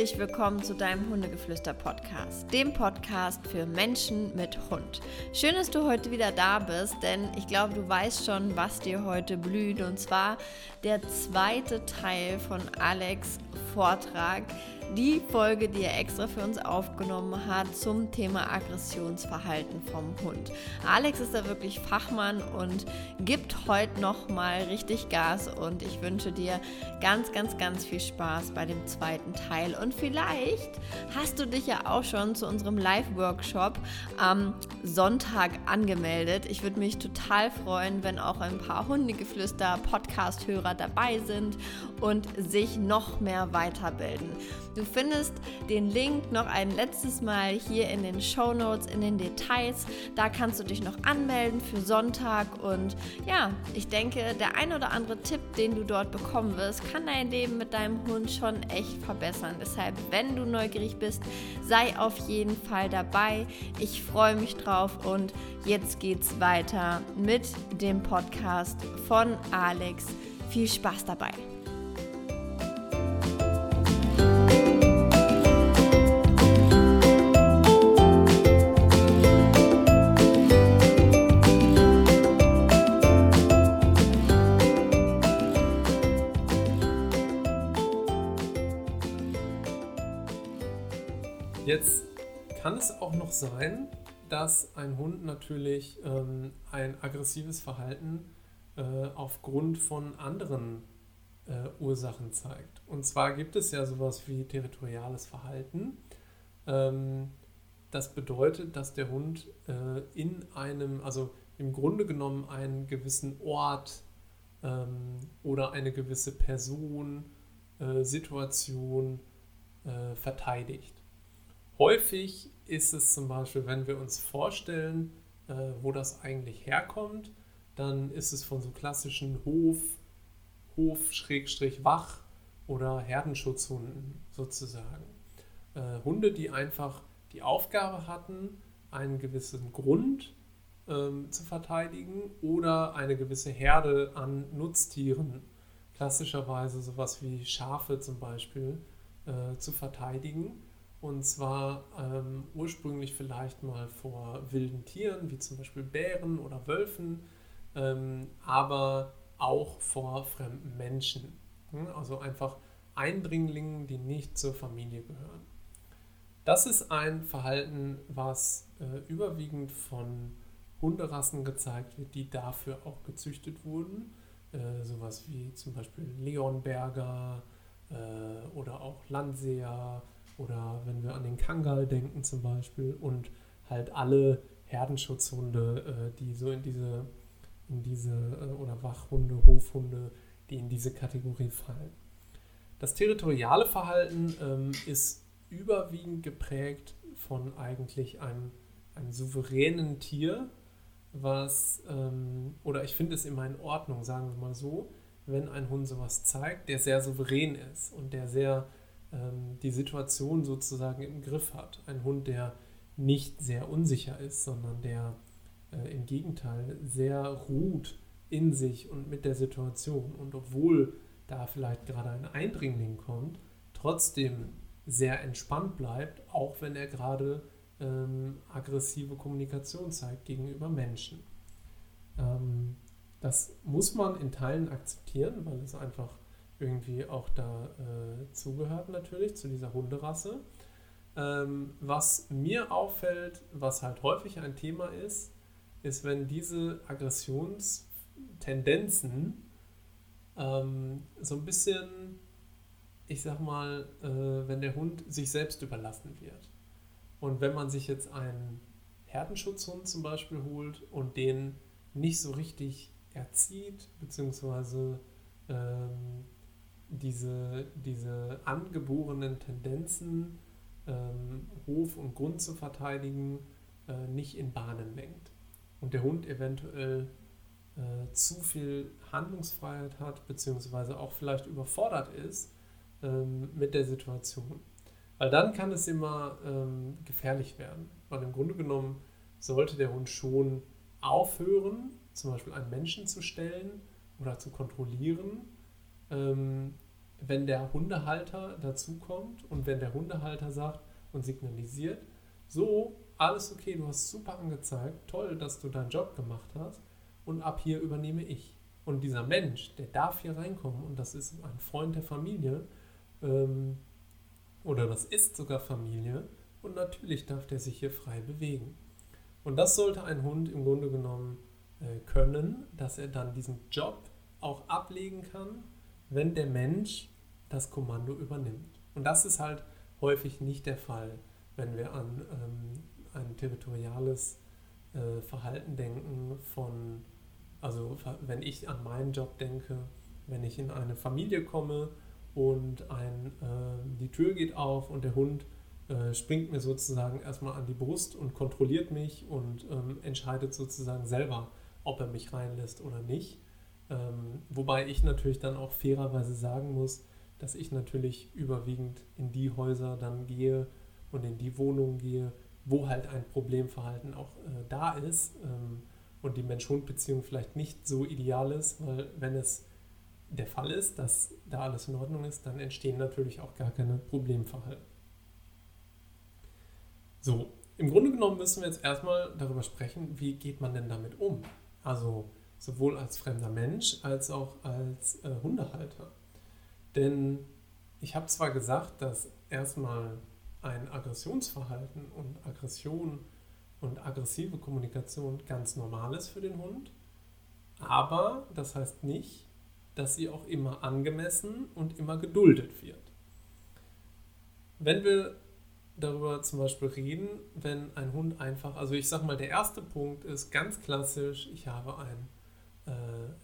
Herzlich willkommen zu deinem Hundegeflüster-Podcast, dem Podcast für Menschen mit Hund. Schön, dass du heute wieder da bist, denn ich glaube, du weißt schon, was dir heute blüht. Und zwar der zweite Teil von Alex Vortrag die Folge, die er extra für uns aufgenommen hat zum Thema Aggressionsverhalten vom Hund. Alex ist da wirklich Fachmann und gibt heute noch mal richtig Gas und ich wünsche dir ganz, ganz, ganz viel Spaß bei dem zweiten Teil. Und vielleicht hast du dich ja auch schon zu unserem Live-Workshop am Sonntag angemeldet. Ich würde mich total freuen, wenn auch ein paar Hundegeflüster-Podcast-Hörer dabei sind und sich noch mehr weiterbilden. Du findest den Link noch ein letztes Mal hier in den Show Notes, in den Details. Da kannst du dich noch anmelden für Sonntag. Und ja, ich denke, der ein oder andere Tipp, den du dort bekommen wirst, kann dein Leben mit deinem Hund schon echt verbessern. Deshalb, wenn du neugierig bist, sei auf jeden Fall dabei. Ich freue mich drauf und jetzt geht's weiter mit dem Podcast von Alex. Viel Spaß dabei! Es auch noch sein, dass ein Hund natürlich ähm, ein aggressives Verhalten äh, aufgrund von anderen äh, Ursachen zeigt. Und zwar gibt es ja sowas wie territoriales Verhalten. Ähm, das bedeutet, dass der Hund äh, in einem, also im Grunde genommen einen gewissen Ort ähm, oder eine gewisse Person, äh, Situation äh, verteidigt. Häufig ist es zum Beispiel, wenn wir uns vorstellen, äh, wo das eigentlich herkommt, dann ist es von so klassischen Hof, Hof-Wach oder Herdenschutzhunden sozusagen. Äh, Hunde, die einfach die Aufgabe hatten, einen gewissen Grund ähm, zu verteidigen oder eine gewisse Herde an Nutztieren, klassischerweise sowas wie Schafe zum Beispiel, äh, zu verteidigen und zwar ähm, ursprünglich vielleicht mal vor wilden Tieren, wie zum Beispiel Bären oder Wölfen, ähm, aber auch vor fremden Menschen. Hm? Also einfach Eindringlingen, die nicht zur Familie gehören. Das ist ein Verhalten, was äh, überwiegend von Hunderassen gezeigt wird, die dafür auch gezüchtet wurden. Äh, sowas wie zum Beispiel Leonberger äh, oder auch Landseer oder wenn wir an den Kangal denken zum Beispiel und halt alle Herdenschutzhunde, äh, die so in diese, in diese äh, oder Wachhunde, Hofhunde, die in diese Kategorie fallen. Das territoriale Verhalten ähm, ist überwiegend geprägt von eigentlich einem, einem souveränen Tier, was, ähm, oder ich finde es immer in Ordnung, sagen wir mal so, wenn ein Hund sowas zeigt, der sehr souverän ist und der sehr die Situation sozusagen im Griff hat. Ein Hund, der nicht sehr unsicher ist, sondern der äh, im Gegenteil sehr ruht in sich und mit der Situation. Und obwohl da vielleicht gerade ein Eindringling kommt, trotzdem sehr entspannt bleibt, auch wenn er gerade ähm, aggressive Kommunikation zeigt gegenüber Menschen. Ähm, das muss man in Teilen akzeptieren, weil es einfach irgendwie auch da äh, zugehört natürlich, zu dieser Hunderasse. Ähm, was mir auffällt, was halt häufig ein Thema ist, ist, wenn diese Aggressionstendenzen ähm, so ein bisschen, ich sag mal, äh, wenn der Hund sich selbst überlassen wird. Und wenn man sich jetzt einen Herdenschutzhund zum Beispiel holt und den nicht so richtig erzieht, beziehungsweise ähm, diese, diese angeborenen Tendenzen, ähm, Hof und Grund zu verteidigen, äh, nicht in Bahnen lenkt. Und der Hund eventuell äh, zu viel Handlungsfreiheit hat, beziehungsweise auch vielleicht überfordert ist ähm, mit der Situation. Weil dann kann es immer ähm, gefährlich werden. Weil im Grunde genommen sollte der Hund schon aufhören, zum Beispiel einen Menschen zu stellen oder zu kontrollieren ähm, wenn der Hundehalter dazukommt und wenn der Hundehalter sagt und signalisiert, so, alles okay, du hast super angezeigt, toll, dass du deinen Job gemacht hast und ab hier übernehme ich. Und dieser Mensch, der darf hier reinkommen und das ist ein Freund der Familie ähm, oder das ist sogar Familie und natürlich darf der sich hier frei bewegen. Und das sollte ein Hund im Grunde genommen äh, können, dass er dann diesen Job auch ablegen kann, wenn der Mensch das Kommando übernimmt. Und das ist halt häufig nicht der Fall, wenn wir an ähm, ein territoriales äh, Verhalten denken von, also wenn ich an meinen Job denke, wenn ich in eine Familie komme und ein, äh, die Tür geht auf und der Hund äh, springt mir sozusagen erstmal an die Brust und kontrolliert mich und ähm, entscheidet sozusagen selber, ob er mich reinlässt oder nicht. Ähm, wobei ich natürlich dann auch fairerweise sagen muss, dass ich natürlich überwiegend in die Häuser dann gehe und in die Wohnungen gehe, wo halt ein Problemverhalten auch äh, da ist ähm, und die Mensch-Hund-Beziehung vielleicht nicht so ideal ist, weil wenn es der Fall ist, dass da alles in Ordnung ist, dann entstehen natürlich auch gar keine Problemverhalten. So, im Grunde genommen müssen wir jetzt erstmal darüber sprechen, wie geht man denn damit um? Also sowohl als fremder Mensch als auch als äh, Hundehalter. Denn ich habe zwar gesagt, dass erstmal ein Aggressionsverhalten und Aggression und aggressive Kommunikation ganz normal ist für den Hund, aber das heißt nicht, dass sie auch immer angemessen und immer geduldet wird. Wenn wir darüber zum Beispiel reden, wenn ein Hund einfach, also ich sag mal, der erste Punkt ist ganz klassisch, ich habe äh,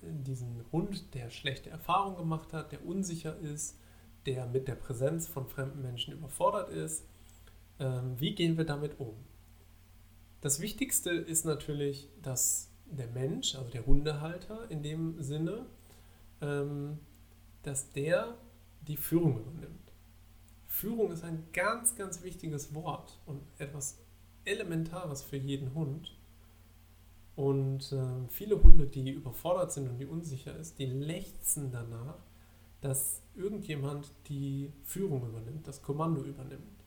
diesen Hund, der schlechte Erfahrungen gemacht hat, der unsicher ist, der mit der Präsenz von fremden Menschen überfordert ist. Ähm, wie gehen wir damit um? Das Wichtigste ist natürlich, dass der Mensch, also der Hundehalter in dem Sinne, ähm, dass der die Führung übernimmt. Führung ist ein ganz, ganz wichtiges Wort und etwas Elementares für jeden Hund. Und äh, viele Hunde, die überfordert sind und die unsicher ist, die lechzen danach, dass irgendjemand die Führung übernimmt, das Kommando übernimmt.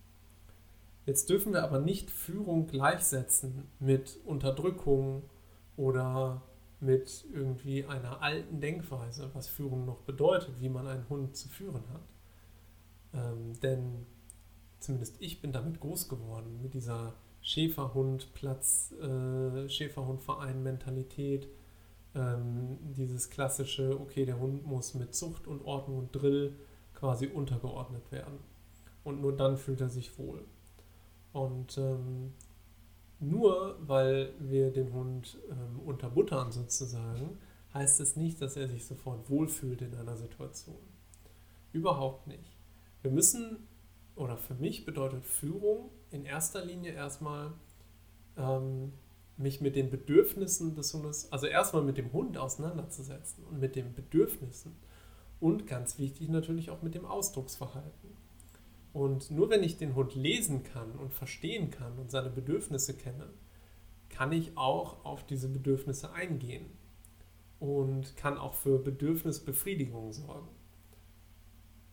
Jetzt dürfen wir aber nicht Führung gleichsetzen mit Unterdrückung oder mit irgendwie einer alten Denkweise, was Führung noch bedeutet, wie man einen Hund zu führen hat. Ähm, denn zumindest ich bin damit groß geworden, mit dieser Schäferhund-Platz, äh, Schäferhund-Verein-Mentalität. Ähm, dieses klassische, okay, der Hund muss mit Zucht und Ordnung und Drill quasi untergeordnet werden. Und nur dann fühlt er sich wohl. Und ähm, nur weil wir den Hund ähm, unterbuttern sozusagen, heißt es nicht, dass er sich sofort wohlfühlt in einer Situation. Überhaupt nicht. Wir müssen, oder für mich bedeutet Führung in erster Linie erstmal ähm, mich mit den Bedürfnissen des Hundes, also erstmal mit dem Hund auseinanderzusetzen und mit den Bedürfnissen und ganz wichtig natürlich auch mit dem Ausdrucksverhalten. Und nur wenn ich den Hund lesen kann und verstehen kann und seine Bedürfnisse kenne, kann ich auch auf diese Bedürfnisse eingehen und kann auch für Bedürfnisbefriedigung sorgen.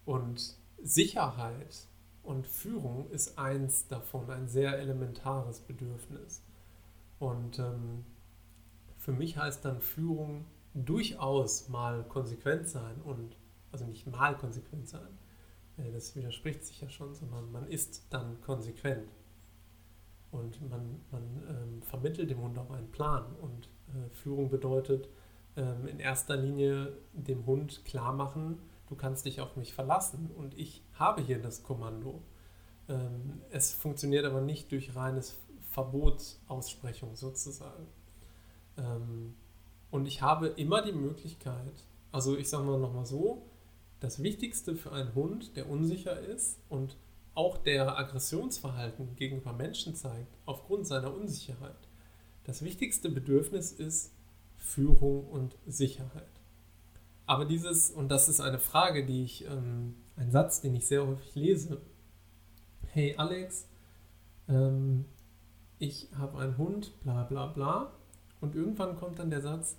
Und Sicherheit und Führung ist eins davon, ein sehr elementares Bedürfnis. Und ähm, für mich heißt dann Führung durchaus mal konsequent sein und, also nicht mal konsequent sein, äh, das widerspricht sich ja schon, sondern man ist dann konsequent. Und man, man ähm, vermittelt dem Hund auch einen Plan. Und äh, Führung bedeutet ähm, in erster Linie dem Hund klar machen, du kannst dich auf mich verlassen und ich habe hier das Kommando. Ähm, es funktioniert aber nicht durch reines Verbotsaussprechung sozusagen. Ähm, und ich habe immer die Möglichkeit, also ich sage mal nochmal so, das Wichtigste für einen Hund, der unsicher ist und auch der Aggressionsverhalten gegenüber Menschen zeigt, aufgrund seiner Unsicherheit, das wichtigste Bedürfnis ist Führung und Sicherheit. Aber dieses, und das ist eine Frage, die ich, ähm, ein Satz, den ich sehr häufig lese. Hey Alex, ähm, ich habe einen Hund, bla bla bla. Und irgendwann kommt dann der Satz,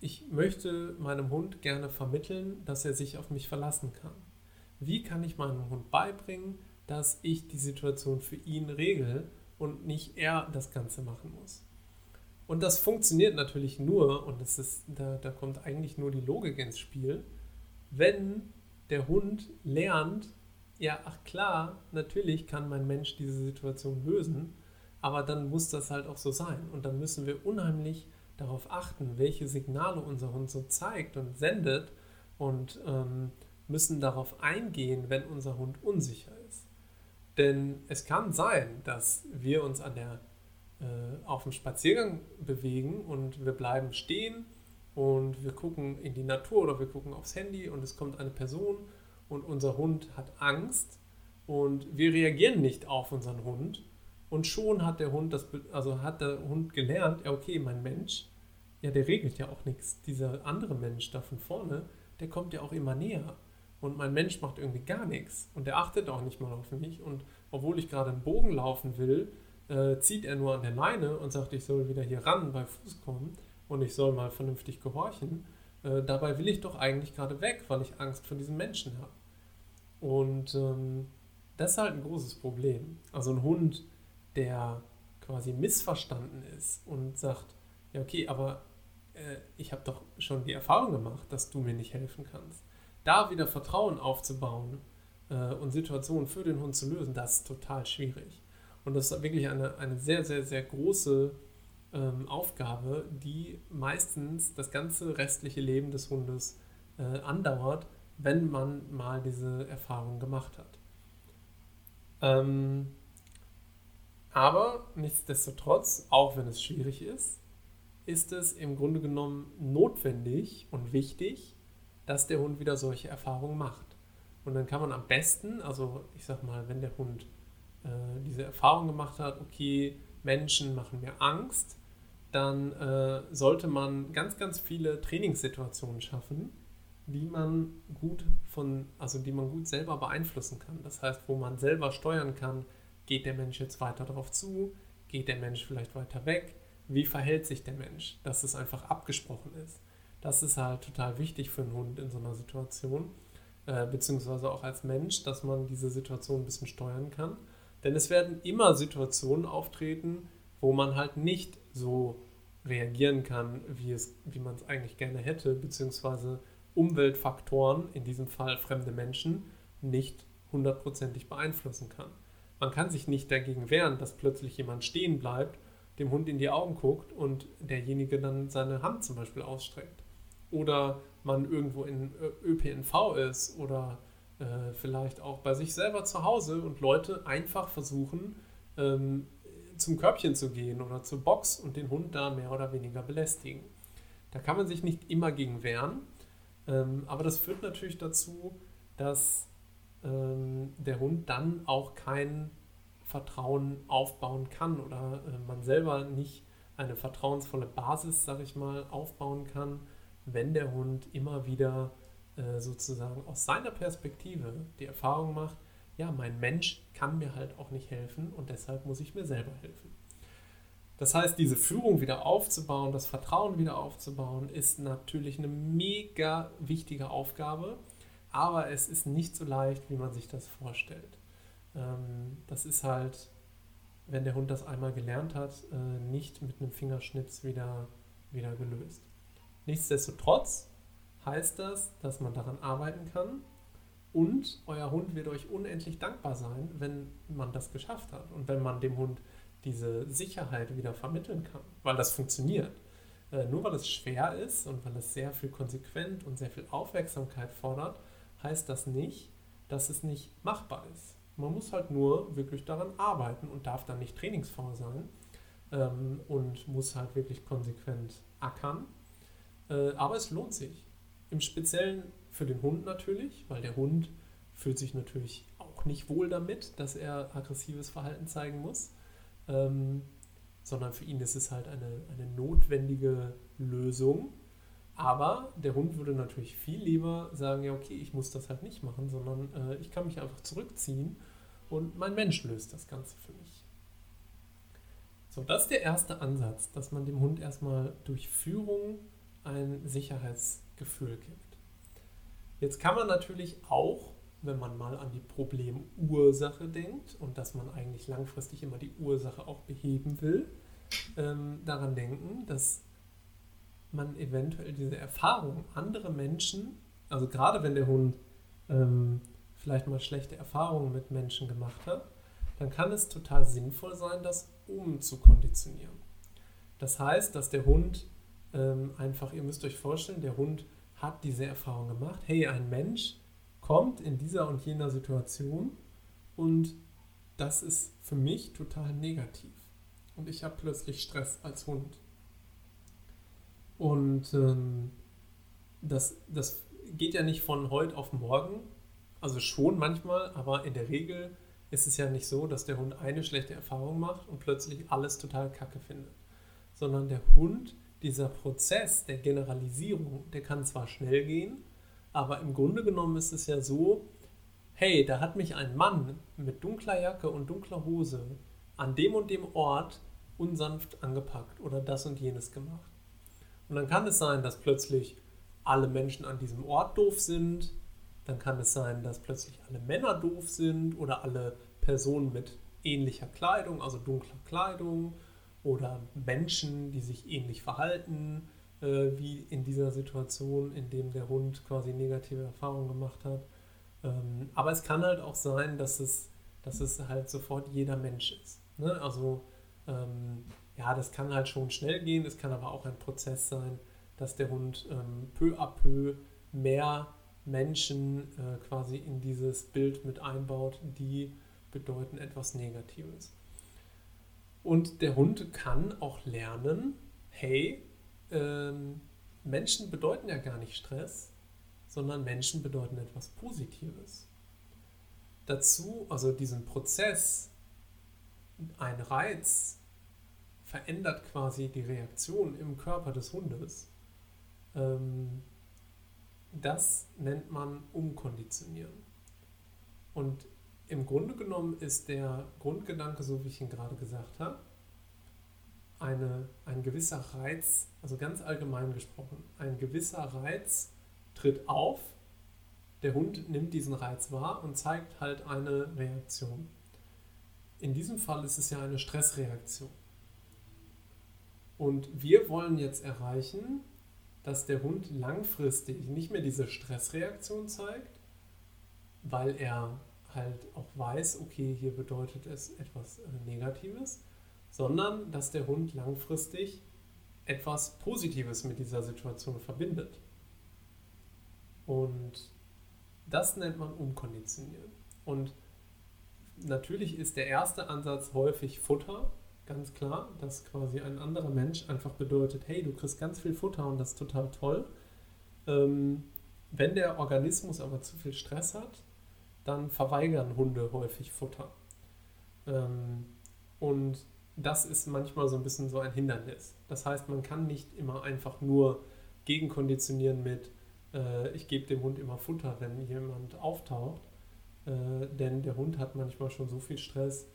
ich möchte meinem Hund gerne vermitteln, dass er sich auf mich verlassen kann. wie kann ich meinem Hund beibringen, dass ich die Situation für ihn regel und nicht er das Ganze machen muss. Und das funktioniert natürlich nur, und das ist, da, da kommt eigentlich nur die Logik ins Spiel, wenn der Hund lernt, ja, ach klar, natürlich kann mein Mensch diese Situation lösen, aber dann muss das halt auch so sein. Und dann müssen wir unheimlich darauf achten, welche Signale unser Hund so zeigt und sendet und ähm, müssen darauf eingehen, wenn unser Hund unsicher ist. Denn es kann sein, dass wir uns an der, auf dem Spaziergang bewegen und wir bleiben stehen und wir gucken in die Natur oder wir gucken aufs Handy und es kommt eine Person und unser Hund hat Angst und wir reagieren nicht auf unseren Hund und schon hat der Hund das also hat der Hund gelernt, ja okay, mein Mensch, ja der regelt ja auch nichts. Dieser andere Mensch da von vorne, der kommt ja auch immer näher und mein Mensch macht irgendwie gar nichts und der achtet auch nicht mal auf mich und obwohl ich gerade einen Bogen laufen will, äh, zieht er nur an der Leine und sagt, ich soll wieder hier ran bei Fuß kommen und ich soll mal vernünftig gehorchen. Äh, dabei will ich doch eigentlich gerade weg, weil ich Angst vor diesem Menschen habe. Und ähm, das ist halt ein großes Problem. Also ein Hund, der quasi missverstanden ist und sagt, ja okay, aber äh, ich habe doch schon die Erfahrung gemacht, dass du mir nicht helfen kannst. Da wieder Vertrauen aufzubauen äh, und Situationen für den Hund zu lösen, das ist total schwierig. Und das ist wirklich eine, eine sehr, sehr, sehr große ähm, Aufgabe, die meistens das ganze restliche Leben des Hundes äh, andauert, wenn man mal diese Erfahrung gemacht hat. Ähm, aber nichtsdestotrotz, auch wenn es schwierig ist, ist es im Grunde genommen notwendig und wichtig, dass der Hund wieder solche Erfahrungen macht. Und dann kann man am besten, also ich sag mal, wenn der Hund äh, diese Erfahrung gemacht hat, okay, Menschen machen mir Angst, dann äh, sollte man ganz, ganz viele Trainingssituationen schaffen, die man gut von, also die man gut selber beeinflussen kann. Das heißt, wo man selber steuern kann, geht der Mensch jetzt weiter darauf zu, geht der Mensch vielleicht weiter weg, wie verhält sich der Mensch, dass es einfach abgesprochen ist. Das ist halt total wichtig für einen Hund in so einer Situation, äh, beziehungsweise auch als Mensch, dass man diese Situation ein bisschen steuern kann. Denn es werden immer Situationen auftreten, wo man halt nicht so reagieren kann, wie, es, wie man es eigentlich gerne hätte, beziehungsweise Umweltfaktoren, in diesem Fall fremde Menschen, nicht hundertprozentig beeinflussen kann. Man kann sich nicht dagegen wehren, dass plötzlich jemand stehen bleibt, dem Hund in die Augen guckt und derjenige dann seine Hand zum Beispiel ausstreckt. Oder man irgendwo in ÖPNV ist oder äh, vielleicht auch bei sich selber zu Hause und Leute einfach versuchen, ähm, zum Körbchen zu gehen oder zur Box und den Hund da mehr oder weniger belästigen. Da kann man sich nicht immer gegen wehren, ähm, aber das führt natürlich dazu, dass ähm, der Hund dann auch kein Vertrauen aufbauen kann oder äh, man selber nicht eine vertrauensvolle Basis, sag ich mal, aufbauen kann, wenn der Hund immer wieder äh, sozusagen aus seiner Perspektive die Erfahrung macht, ja, mein Mensch kann mir halt auch nicht helfen und deshalb muss ich mir selber helfen. Das heißt, diese Führung wieder aufzubauen, das Vertrauen wieder aufzubauen, ist natürlich eine mega wichtige Aufgabe, aber es ist nicht so leicht, wie man sich das vorstellt. Ähm, das ist halt, wenn der Hund das einmal gelernt hat, äh, nicht mit einem Fingerschnips wieder, wieder gelöst. Nichtsdestotrotz heißt das, dass man daran arbeiten kann und euer Hund wird euch unendlich dankbar sein, wenn man das geschafft hat und wenn man dem Hund diese Sicherheit wieder vermitteln kann, weil das funktioniert. Äh, nur weil es schwer ist und weil es sehr viel konsequent und sehr viel Aufmerksamkeit fordert, heißt das nicht, dass es nicht machbar ist. Man muss halt nur wirklich daran arbeiten und darf dann nicht trainingsfaul sein ähm, und muss halt wirklich konsequent ackern. Äh, aber es lohnt sich. Im Speziellen für den Hund natürlich, weil der Hund fühlt sich natürlich auch nicht wohl damit, dass er aggressives Verhalten zeigen muss, ähm, sondern für ihn ist es halt eine, eine notwendige Lösung. Aber der Hund würde natürlich viel lieber sagen, ja okay, ich muss das halt nicht machen, sondern äh, ich kann mich einfach zurückziehen und mein Mensch löst das Ganze für mich. So, das ist der erste Ansatz, dass man dem Hund erstmal durch Führung ein Sicherheitsgefühl gibt. Jetzt kann man natürlich auch wenn man mal an die Problemursache denkt und dass man eigentlich langfristig immer die Ursache auch beheben will, ähm, daran denken, dass man eventuell diese Erfahrung andere Menschen, also gerade wenn der Hund ähm, vielleicht mal schlechte Erfahrungen mit Menschen gemacht hat, dann kann es total sinnvoll sein, das umzukonditionieren. Das heißt, dass der Hund ähm, einfach, ihr müsst euch vorstellen, der Hund hat diese Erfahrung gemacht, hey, ein Mensch kommt in dieser und jener Situation und das ist für mich total negativ. Und ich habe plötzlich Stress als Hund. Und ähm, das, das geht ja nicht von heute auf morgen, also schon manchmal, aber in der Regel ist es ja nicht so, dass der Hund eine schlechte Erfahrung macht und plötzlich alles total kacke findet. Sondern der Hund, dieser Prozess der Generalisierung, der kann zwar schnell gehen, aber im Grunde genommen ist es ja so, hey, da hat mich ein Mann mit dunkler Jacke und dunkler Hose an dem und dem Ort unsanft angepackt oder das und jenes gemacht. Und dann kann es sein, dass plötzlich alle Menschen an diesem Ort doof sind, dann kann es sein, dass plötzlich alle Männer doof sind oder alle Personen mit ähnlicher Kleidung, also dunkler Kleidung oder Menschen, die sich ähnlich verhalten äh, wie in dieser Situation, in dem der Hund quasi negative Erfahrungen gemacht hat. Ähm, aber es kann halt auch sein, dass es, dass es halt sofort jeder Mensch ist. Ne? Also ähm, ja, das kann halt schon schnell gehen, es kann aber auch ein Prozess sein, dass der Hund ähm, peu à peu mehr Menschen äh, quasi in dieses Bild mit einbaut, die bedeuten etwas Negatives. Und der Hund kann auch lernen, hey, ähm, Menschen bedeuten ja gar nicht Stress, sondern Menschen bedeuten etwas Positives. Dazu, also diesen Prozess, ein Reiz verändert quasi die Reaktion im Körper des Hundes. Ähm, das nennt man Umkonditionieren. Und im Grunde genommen ist der Grundgedanke, so wie ich ihn gerade gesagt habe, eine, ein gewisser Reiz, also ganz allgemein gesprochen, ein gewisser Reiz tritt auf, der Hund nimmt diesen Reiz wahr und zeigt halt eine Reaktion. In diesem Fall ist es ja eine Stressreaktion. Und wir wollen jetzt erreichen, dass der Hund langfristig nicht mehr diese Stressreaktion zeigt, weil er halt auch weiß, okay, hier bedeutet es etwas äh, Negatives, sondern dass der Hund langfristig etwas Positives mit dieser Situation verbindet. Und das nennt man Umkonditionieren. Und natürlich ist der erste Ansatz häufig Futter, ganz klar, dass quasi ein anderer Mensch einfach bedeutet, hey, du kriegst ganz viel Futter und das ist total toll. Ähm, wenn der Organismus aber zu viel Stress hat, dann verweigern Hunde häufig Futter. Ähm, und das ist manchmal so ein bisschen so ein Hindernis. Das heißt, man kann nicht immer einfach nur gegenkonditionieren mit, äh, ich gebe dem Hund immer Futter, wenn jemand auftaucht, äh, denn der Hund hat manchmal schon so viel Stress,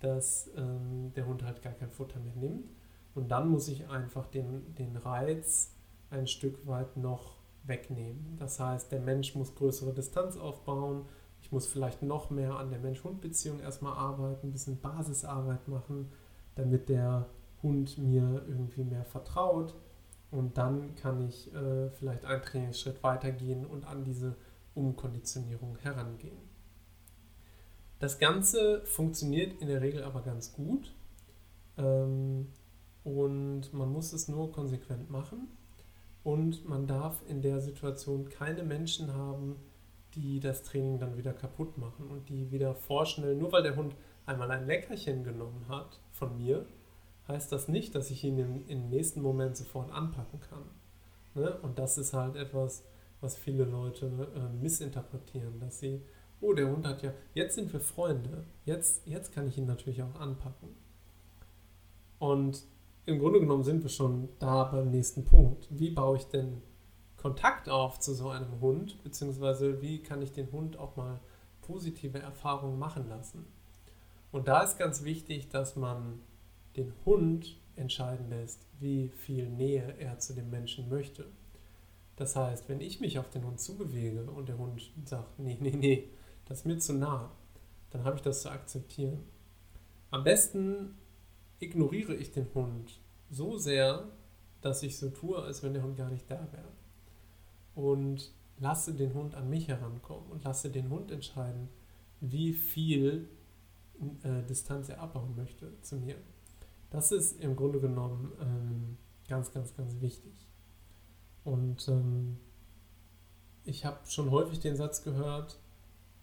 dass ähm, der Hund halt gar kein Futter mehr nimmt. Und dann muss ich einfach den, den Reiz ein Stück weit noch wegnehmen. Das heißt, der Mensch muss größere Distanz aufbauen. Ich muss vielleicht noch mehr an der Mensch-Hund-Beziehung erstmal arbeiten, ein bisschen Basisarbeit machen, damit der Hund mir irgendwie mehr vertraut. Und dann kann ich äh, vielleicht einen Trainingsschritt weitergehen und an diese Umkonditionierung herangehen. Das Ganze funktioniert in der Regel aber ganz gut ähm, und man muss es nur konsequent machen und man darf in der Situation keine Menschen haben, die das Training dann wieder kaputt machen und die wieder vorschnell, nur weil der Hund einmal ein Leckerchen genommen hat von mir, heißt das nicht, dass ich ihn im, im nächsten Moment sofort anpacken kann. Ne? Und das ist halt etwas, was viele Leute äh, missinterpretieren, dass sie oh, der Hund hat ja, jetzt sind wir Freunde, jetzt, jetzt kann ich ihn natürlich auch anpacken. Und im Grunde genommen sind wir schon da beim nächsten Punkt. Wie baue ich denn Kontakt auf zu so einem Hund, beziehungsweise wie kann ich den Hund auch mal positive Erfahrungen machen lassen? Und da ist ganz wichtig, dass man den Hund entscheiden lässt, wie viel Nähe er zu dem Menschen möchte. Das heißt, wenn ich mich auf den Hund zubewege und der Hund sagt, nee, nee, nee, das ist mir zu nah, dann habe ich das zu akzeptieren. Am besten ignoriere ich den Hund so sehr, dass ich so tue, als wenn der Hund gar nicht da wäre. Und lasse den Hund an mich herankommen und lasse den Hund entscheiden, wie viel äh, Distanz er abbauen möchte zu mir. Das ist im Grunde genommen ähm, ganz, ganz, ganz wichtig. Und ähm, ich habe schon häufig den Satz gehört,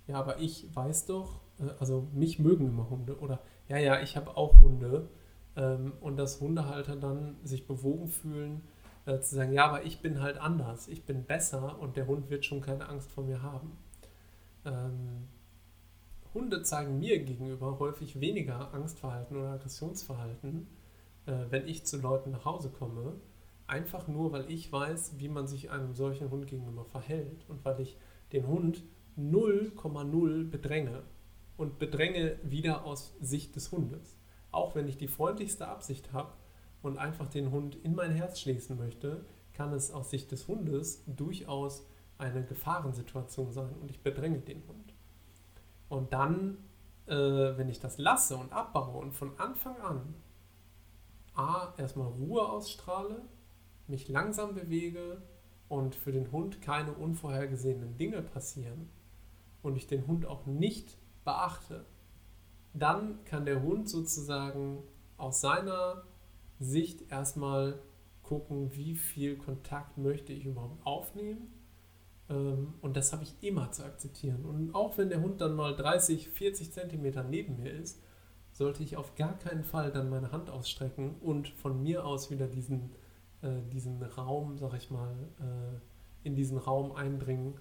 ja, aber ich weiß doch, äh, also mich mögen immer Hunde oder ja, ja, ich habe auch Hunde ähm, und dass Hundehalter dann sich bewogen fühlen, äh, zu sagen, ja, aber ich bin halt anders, ich bin besser und der Hund wird schon keine Angst vor mir haben. Ähm, Hunde zeigen mir gegenüber häufig weniger Angstverhalten oder Aggressionsverhalten, äh, wenn ich zu Leuten nach Hause komme, einfach nur, weil ich weiß, wie man sich einem solchen Hund gegenüber verhält und weil ich den Hund 0,0 bedränge und bedränge wieder aus Sicht des Hundes. Auch wenn ich die freundlichste Absicht habe und einfach den Hund in mein Herz schließen möchte, kann es aus Sicht des Hundes durchaus eine Gefahrensituation sein und ich bedränge den Hund. Und dann, äh, wenn ich das lasse und abbaue und von Anfang an A, erstmal Ruhe ausstrahle, mich langsam bewege und für den Hund keine unvorhergesehenen Dinge passieren und ich den Hund auch nicht beachte, dann kann der Hund sozusagen aus seiner Sicht erstmal gucken, wie viel Kontakt möchte ich überhaupt aufnehmen. Ähm, und das habe ich immer zu akzeptieren. Und auch wenn der Hund dann mal 30, 40 Zentimeter neben mir ist, sollte ich auf gar keinen Fall dann meine Hand ausstrecken und von mir aus wieder diesen, äh, diesen Raum, sag ich mal, äh, in diesen Raum eindringen,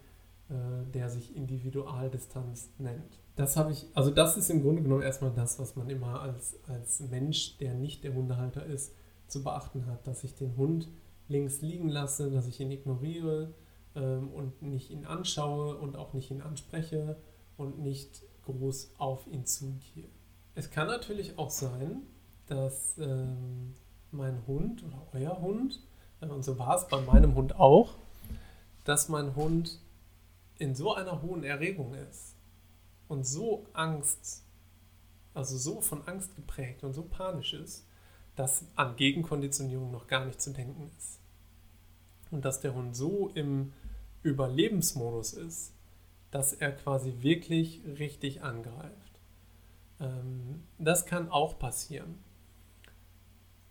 äh, der sich Individualdistanz nennt. Das habe ich, also das ist im Grunde genommen erstmal das, was man immer als, als Mensch, der nicht der Hundehalter ist, zu beachten hat, dass ich den Hund links liegen lasse, dass ich ihn ignoriere ähm, und nicht ihn anschaue und auch nicht ihn anspreche und nicht groß auf ihn zugehe. Es kann natürlich auch sein, dass ähm, mein Hund oder euer Hund, äh, und so war es bei meinem Hund auch, dass mein Hund in so einer hohen Erregung ist und so Angst, also so von Angst geprägt und so panisch ist, dass an Gegenkonditionierung noch gar nicht zu denken ist. Und dass der Hund so im Überlebensmodus ist, dass er quasi wirklich richtig angreift. Ähm, das kann auch passieren.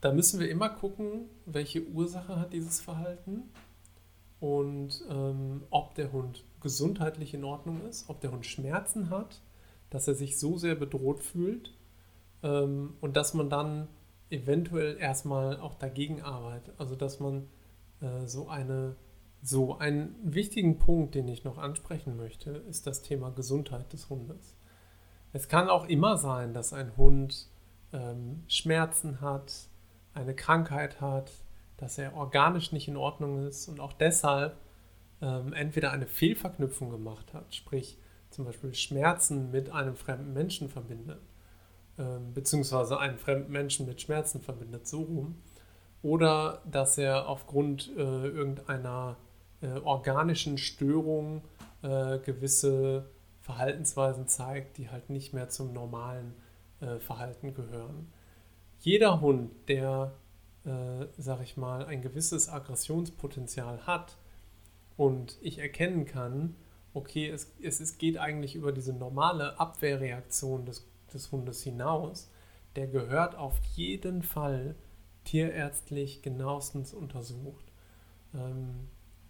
Da müssen wir immer gucken, welche Ursache hat dieses Verhalten und ähm, ob der Hund gesundheitlich in Ordnung ist, ob der Hund Schmerzen hat, dass er sich so sehr bedroht fühlt ähm, und dass man dann eventuell erstmal auch dagegen arbeitet. Also dass man äh, so eine so einen wichtigen Punkt, den ich noch ansprechen möchte, ist das Thema Gesundheit des Hundes. Es kann auch immer sein, dass ein Hund ähm, Schmerzen hat, eine Krankheit hat, dass er organisch nicht in Ordnung ist und auch deshalb ähm, entweder eine Fehlverknüpfung gemacht hat, sprich zum Beispiel Schmerzen mit einem fremden Menschen verbindet, ähm, beziehungsweise einen fremden Menschen mit Schmerzen verbindet, so rum, oder dass er aufgrund äh, irgendeiner äh, organischen Störung äh, gewisse Verhaltensweisen zeigt, die halt nicht mehr zum normalen äh, Verhalten gehören. Jeder Hund, der, äh, sag ich mal, ein gewisses Aggressionspotenzial hat und ich erkennen kann, okay, es, es, es geht eigentlich über diese normale Abwehrreaktion des, des Hundes hinaus, der gehört auf jeden Fall tierärztlich genauestens untersucht. Ähm,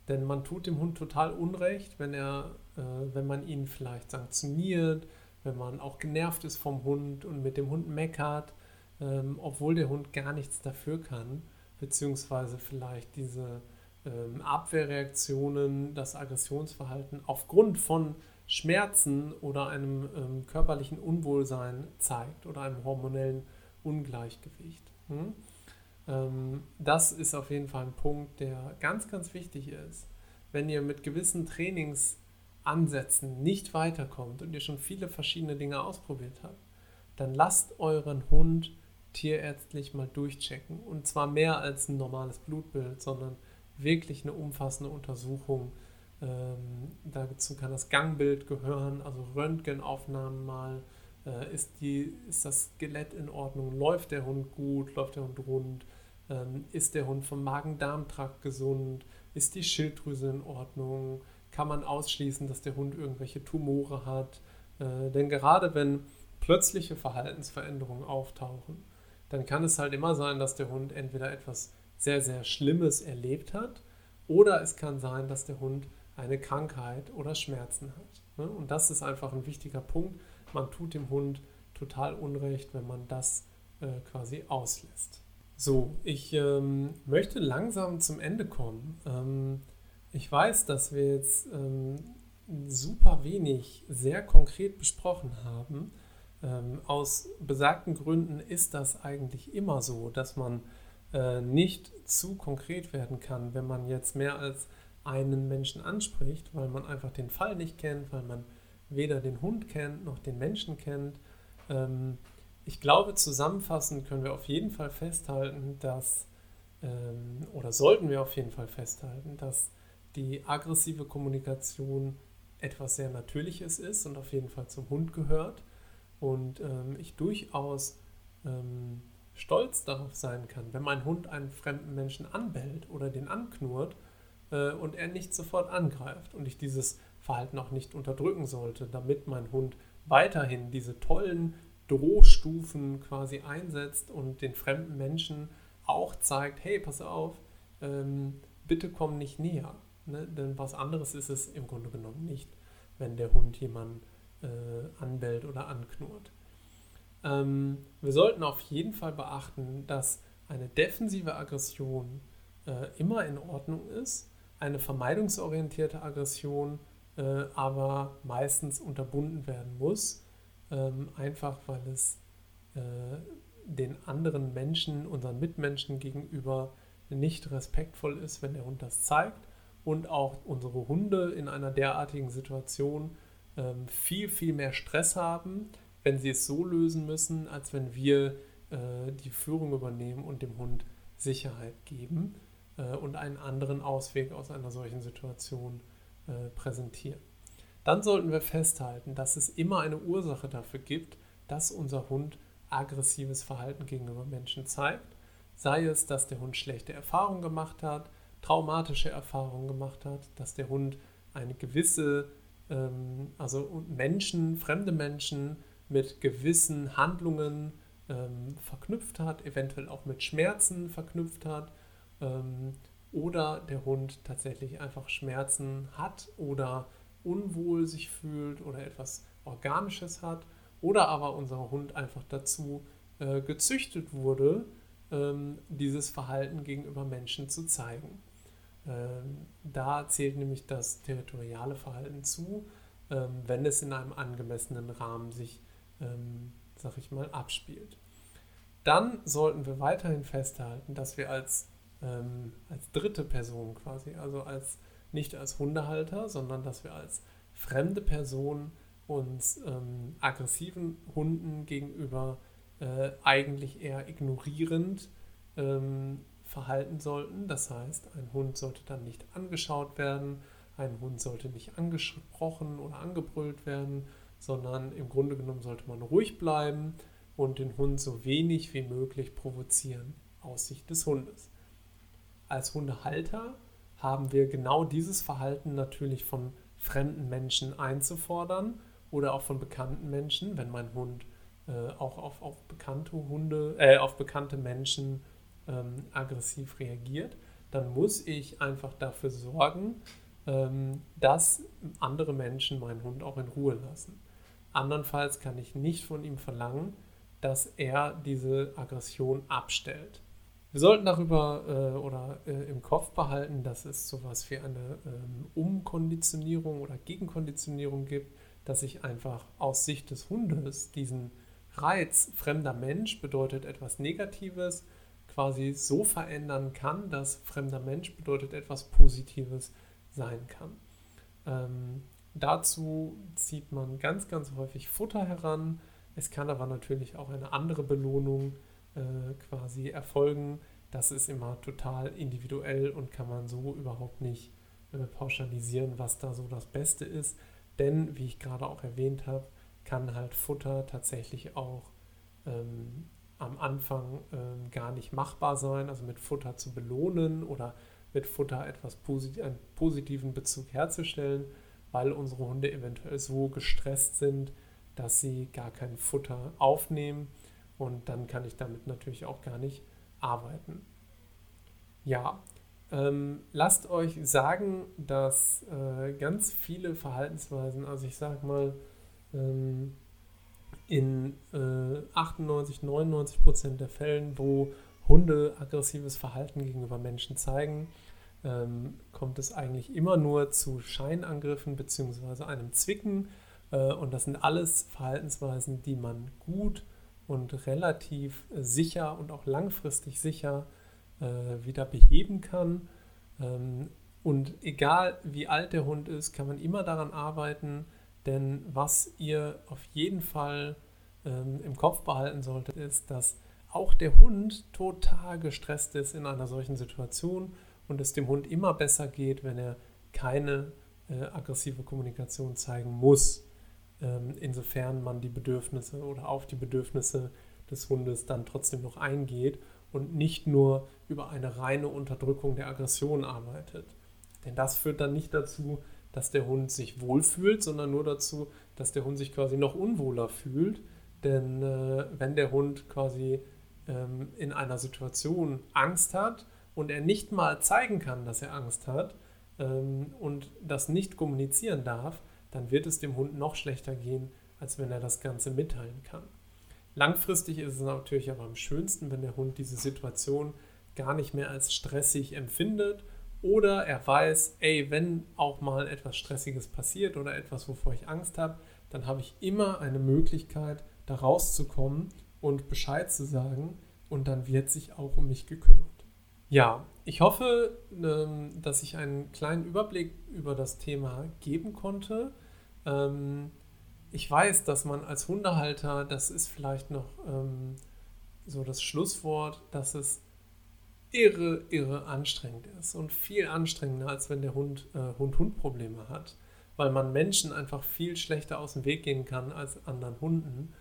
denn man tut dem Hund total Unrecht, wenn, er, äh, wenn man ihn vielleicht sanktioniert, wenn man auch genervt ist vom Hund und mit dem Hund meckert, ähm, obwohl der Hund gar nichts dafür kann, beziehungsweise vielleicht diese ähm, Abwehrreaktionen, das Aggressionsverhalten aufgrund von Schmerzen oder einem ähm, körperlichen Unwohlsein zeigt oder einem hormonellen Ungleichgewicht. Hm? Ähm, das ist auf jeden Fall ein Punkt, der ganz, ganz wichtig ist. Wenn ihr mit gewissen Trainingsansätzen nicht weiterkommt und ihr schon viele verschiedene Dinge ausprobiert habt, dann lasst euren Hund tierärztlich mal durchchecken. Und zwar mehr als ein normales Blutbild, sondern wirklich eine umfassende Untersuchung Ähm, dazu kann das Gangbild gehören, also Röntgenaufnahmen mal. Äh, ist, die, ist das Skelett in Ordnung? Läuft der Hund gut? Läuft der Hund rund? Ähm, ist der Hund vom Magen-Darm-Trakt gesund? Ist die Schilddrüse in Ordnung? Kann man ausschließen, dass der Hund irgendwelche Tumore hat? Äh, denn gerade wenn plötzliche Verhaltensveränderungen auftauchen, dann kann es halt immer sein, dass der Hund entweder etwas sehr, sehr Schlimmes erlebt hat oder es kann sein, dass der Hund eine Krankheit oder Schmerzen hat. Ne? Und das ist einfach ein wichtiger Punkt. Man tut dem Hund total Unrecht, wenn man das äh, quasi auslässt. So, ich ähm, möchte langsam zum Ende kommen. Ähm, ich weiß, dass wir jetzt ähm, super wenig sehr konkret besprochen haben. Ähm, aus besagten Gründen ist das eigentlich immer so, dass man äh, nicht zu konkret werden kann, wenn man jetzt mehr als einen Menschen anspricht, weil man einfach den Fall nicht kennt, weil man weder den Hund kennt noch den Menschen kennt. Ähm, ich glaube, zusammenfassend können wir auf jeden Fall festhalten, dass, ähm, oder sollten wir auf jeden Fall festhalten, dass die aggressive Kommunikation etwas sehr Natürliches ist und auf jeden Fall zum Hund gehört. Und ähm, ich durchaus ähm, stolz darauf sein kann, wenn mein Hund einen fremden Menschen anbellt oder den anknurrt äh, und er nicht sofort angreift und ich dieses Verhalten auch nicht unterdrücken sollte, damit mein Hund weiterhin diese tollen Drohstufen quasi einsetzt und den fremden Menschen auch zeigt, hey, pass auf, ähm, bitte komm nicht näher. Ne? Denn was anderes ist es im Grunde genommen nicht, wenn der Hund jemanden äh, anbellt oder anknurrt. Ähm, wir sollten auf jeden Fall beachten, dass eine defensive Aggression äh, immer in Ordnung ist, eine vermeidungsorientierte Aggression äh, aber meistens unterbunden werden muss, ähm, einfach weil es äh, den anderen Menschen, unseren Mitmenschen gegenüber nicht respektvoll ist, wenn der Hund das zeigt und auch unsere Hunde in einer derartigen Situation ähm, viel, viel mehr Stress haben, wenn sie es so lösen müssen, als wenn wir äh, die Führung übernehmen und dem Hund Sicherheit geben äh, und einen anderen Ausweg aus einer solchen Situation äh, präsentieren. Dann sollten wir festhalten, dass es immer eine Ursache dafür gibt, dass unser Hund aggressives Verhalten gegenüber Menschen zeigt. Sei es, dass der Hund schlechte Erfahrungen gemacht hat, traumatische Erfahrungen gemacht hat, dass der Hund eine gewisse, ähm, also Menschen, fremde Menschen mit gewissen Handlungen ähm, verknüpft hat, eventuell auch mit Schmerzen verknüpft hat ähm, oder der Hund tatsächlich einfach Schmerzen hat oder unwohl sich fühlt oder etwas Organisches hat oder aber unser Hund einfach dazu äh, gezüchtet wurde, ähm, dieses Verhalten gegenüber Menschen zu zeigen. Ähm, da zählt nämlich das territoriale Verhalten zu, ähm, wenn es in einem angemessenen Rahmen sich, ähm, sag ich mal, abspielt. Dann sollten wir weiterhin festhalten, dass wir als, ähm, als dritte Person quasi, also als nicht als Hundehalter, sondern dass wir als fremde Person uns ähm, aggressiven Hunden gegenüber äh, eigentlich eher ignorierend ähm, verhalten sollten. Das heißt, ein Hund sollte dann nicht angeschaut werden, ein Hund sollte nicht angesprochen oder angebrüllt werden, sondern im Grunde genommen sollte man ruhig bleiben und den Hund so wenig wie möglich provozieren aus Sicht des Hundes. Als Hundehalter haben wir genau dieses Verhalten natürlich von fremden Menschen einzufordern oder auch von bekannten Menschen, wenn mein Hund äh, auch auf, auf bekannte Hunde, äh, auf bekannte Menschen ähm, aggressiv reagiert, dann muss ich einfach dafür sorgen, ähm, dass andere Menschen meinen Hund auch in Ruhe lassen. Andernfalls kann ich nicht von ihm verlangen, dass er diese Aggression abstellt. Wir sollten darüber äh, oder äh, im Kopf behalten, dass es sowas wie eine ähm, Umkonditionierung oder Gegenkonditionierung gibt, dass ich einfach aus Sicht des Hundes diesen Reiz fremder Mensch bedeutet etwas Negatives quasi so verändern kann, dass fremder Mensch bedeutet etwas Positives sein kann. Ähm, dazu zieht man ganz, ganz häufig Futter heran. Es kann aber natürlich auch eine andere Belohnung äh, quasi erfolgen. Das ist immer total individuell und kann man so überhaupt nicht äh, pauschalisieren, was da so das Beste ist. Denn, wie ich gerade auch erwähnt habe, kann halt Futter tatsächlich auch ähm, am Anfang ähm, gar nicht machbar sein, also mit Futter zu belohnen oder mit Futter etwas posit einen positiven Bezug herzustellen, weil unsere Hunde eventuell so gestresst sind, dass sie gar kein Futter aufnehmen und dann kann ich damit natürlich auch gar nicht arbeiten. Ja, ähm, lasst euch sagen, dass äh, ganz viele Verhaltensweisen, also ich sag mal, ähm, in äh, 98, 99 Prozent der Fällen, wo Hunde aggressives Verhalten gegenüber Menschen zeigen, ähm, kommt es eigentlich immer nur zu Scheinangriffen bzw. einem Zwicken. Äh, und das sind alles Verhaltensweisen, die man gut und relativ sicher und auch langfristig sicher äh, wieder beheben kann. Ähm, und egal wie alt der Hund ist, kann man immer daran arbeiten, denn was ihr auf jeden Fall ähm, im Kopf behalten solltet, ist, dass auch der Hund total gestresst ist in einer solchen Situation und es dem Hund immer besser geht, wenn er keine äh, aggressive Kommunikation zeigen muss, ähm, insofern man die Bedürfnisse oder auf die Bedürfnisse des Hundes dann trotzdem noch eingeht und nicht nur über eine reine Unterdrückung der Aggression arbeitet. Denn das führt dann nicht dazu, dass der Hund sich wohlfühlt, sondern nur dazu, dass der Hund sich quasi noch unwohler fühlt. Denn äh, wenn der Hund quasi ähm, in einer Situation Angst hat und er nicht mal zeigen kann, dass er Angst hat ähm, und das nicht kommunizieren darf, dann wird es dem Hund noch schlechter gehen, als wenn er das Ganze mitteilen kann. Langfristig ist es natürlich aber am schönsten, wenn der Hund diese Situation gar nicht mehr als stressig empfindet oder er weiß, ey, wenn auch mal etwas Stressiges passiert oder etwas, wovor ich Angst habe, dann habe ich immer eine Möglichkeit, da rauszukommen und Bescheid zu sagen und dann wird sich auch um mich gekümmert. Ja, ich hoffe, ähm, dass ich einen kleinen Überblick über das Thema geben konnte. Ähm, ich weiß, dass man als Hundehalter, das ist vielleicht noch ähm, so das Schlusswort, dass es irre, irre anstrengend ist und viel anstrengender, als wenn der Hund äh, Hund-Hund-Probleme hat, weil man Menschen einfach viel schlechter aus dem Weg gehen kann als anderen Hunden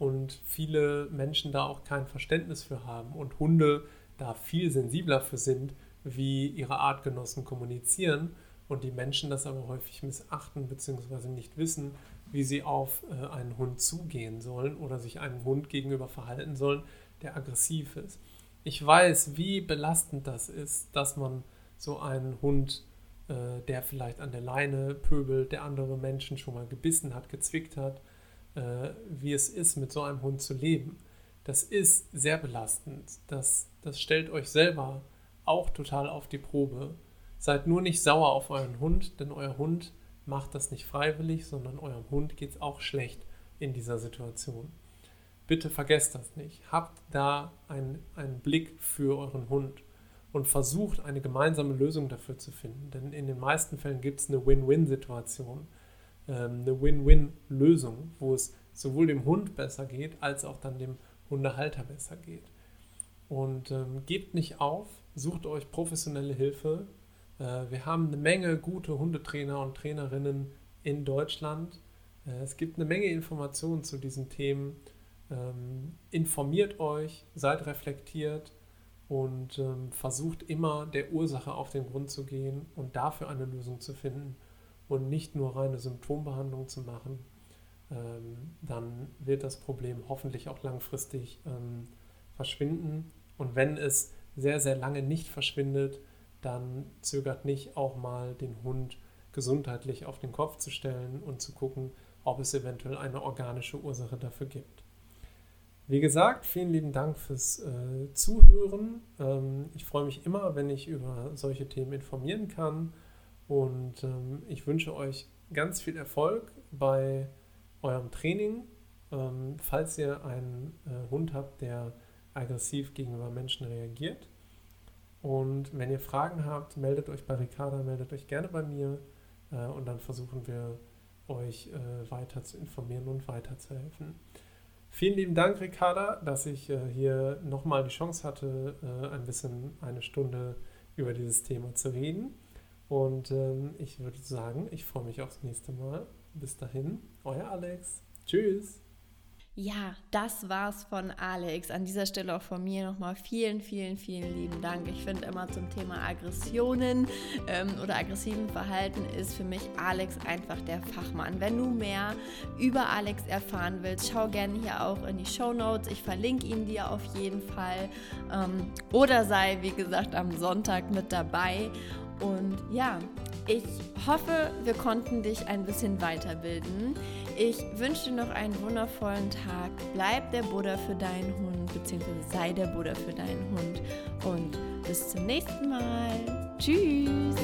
und viele Menschen da auch kein Verständnis für haben und Hunde da viel sensibler für sind, wie ihre Artgenossen kommunizieren und die Menschen das aber häufig missachten bzw. nicht wissen, wie sie auf äh, einen Hund zugehen sollen oder sich einem Hund gegenüber verhalten sollen, der aggressiv ist. Ich weiß, wie belastend das ist, dass man so einen Hund, äh, der vielleicht an der Leine pöbelt, der andere Menschen schon mal gebissen hat, gezwickt hat, äh, wie es ist, mit so einem Hund zu leben. Das ist sehr belastend. Das, das stellt euch selber auch total auf die Probe. Seid nur nicht sauer auf euren Hund, denn euer Hund macht das nicht freiwillig, sondern eurem Hund geht es auch schlecht in dieser Situation. Bitte vergesst das nicht. Habt da einen, einen Blick für euren Hund und versucht eine gemeinsame Lösung dafür zu finden. Denn in den meisten Fällen gibt es eine Win-Win-Situation, ähm, eine Win-Win-Lösung, wo es sowohl dem Hund besser geht, als auch dann dem Hundehalter besser geht. Und ähm, gebt nicht auf, sucht euch professionelle Hilfe, äh, wir haben eine Menge gute Hundetrainer und Trainerinnen in Deutschland. Äh, es gibt eine Menge Informationen zu diesen Themen. Ähm, informiert euch, seid reflektiert und ähm, versucht immer der Ursache auf den Grund zu gehen und dafür eine Lösung zu finden und nicht nur reine Symptombehandlung zu machen. Ähm, dann wird das Problem hoffentlich auch langfristig verschwinden. Und wenn es sehr, sehr lange nicht verschwindet, dann zögert nicht auch mal den Hund gesundheitlich auf den Kopf zu stellen und zu gucken, ob es eventuell eine organische Ursache dafür gibt. Wie gesagt, vielen lieben Dank fürs äh, Zuhören. Ähm, ich freue mich immer, wenn ich über solche Themen informieren kann und ähm, ich wünsche euch ganz viel Erfolg bei eurem Training. Ähm, falls ihr einen äh, Hund habt, der aggressiv gegenüber Menschen reagiert, und wenn ihr Fragen habt, meldet euch bei Ricarda, meldet euch gerne bei mir äh, und dann versuchen wir euch äh, weiter zu informieren und weiterzuhelfen. Vielen lieben Dank, Ricarda, dass ich äh, hier nochmal die Chance hatte, äh, ein bisschen eine Stunde über dieses Thema zu reden. Und ähm, ich würde sagen, ich freue mich aufs nächste Mal. Bis dahin, euer Alex. Tschüss. Ja, das war's von Alex. An dieser Stelle auch von mir nochmal vielen, vielen, vielen lieben Dank. Ich finde immer zum Thema Aggressionen ähm, oder aggressiven Verhalten ist für mich Alex einfach der Fachmann. Wenn du mehr über Alex erfahren willst, schau gerne hier auch in die Show Notes. Ich verlinke ihn dir auf jeden Fall. Ähm, oder sei, wie gesagt, am Sonntag mit dabei. Und ja, ich hoffe, wir konnten dich ein bisschen weiterbilden. Ich wünsche dir noch einen wundervollen Tag. Bleib der Buddha für deinen Hund, beziehungsweise sei der Buddha für deinen Hund. Und bis zum nächsten Mal. Tschüss.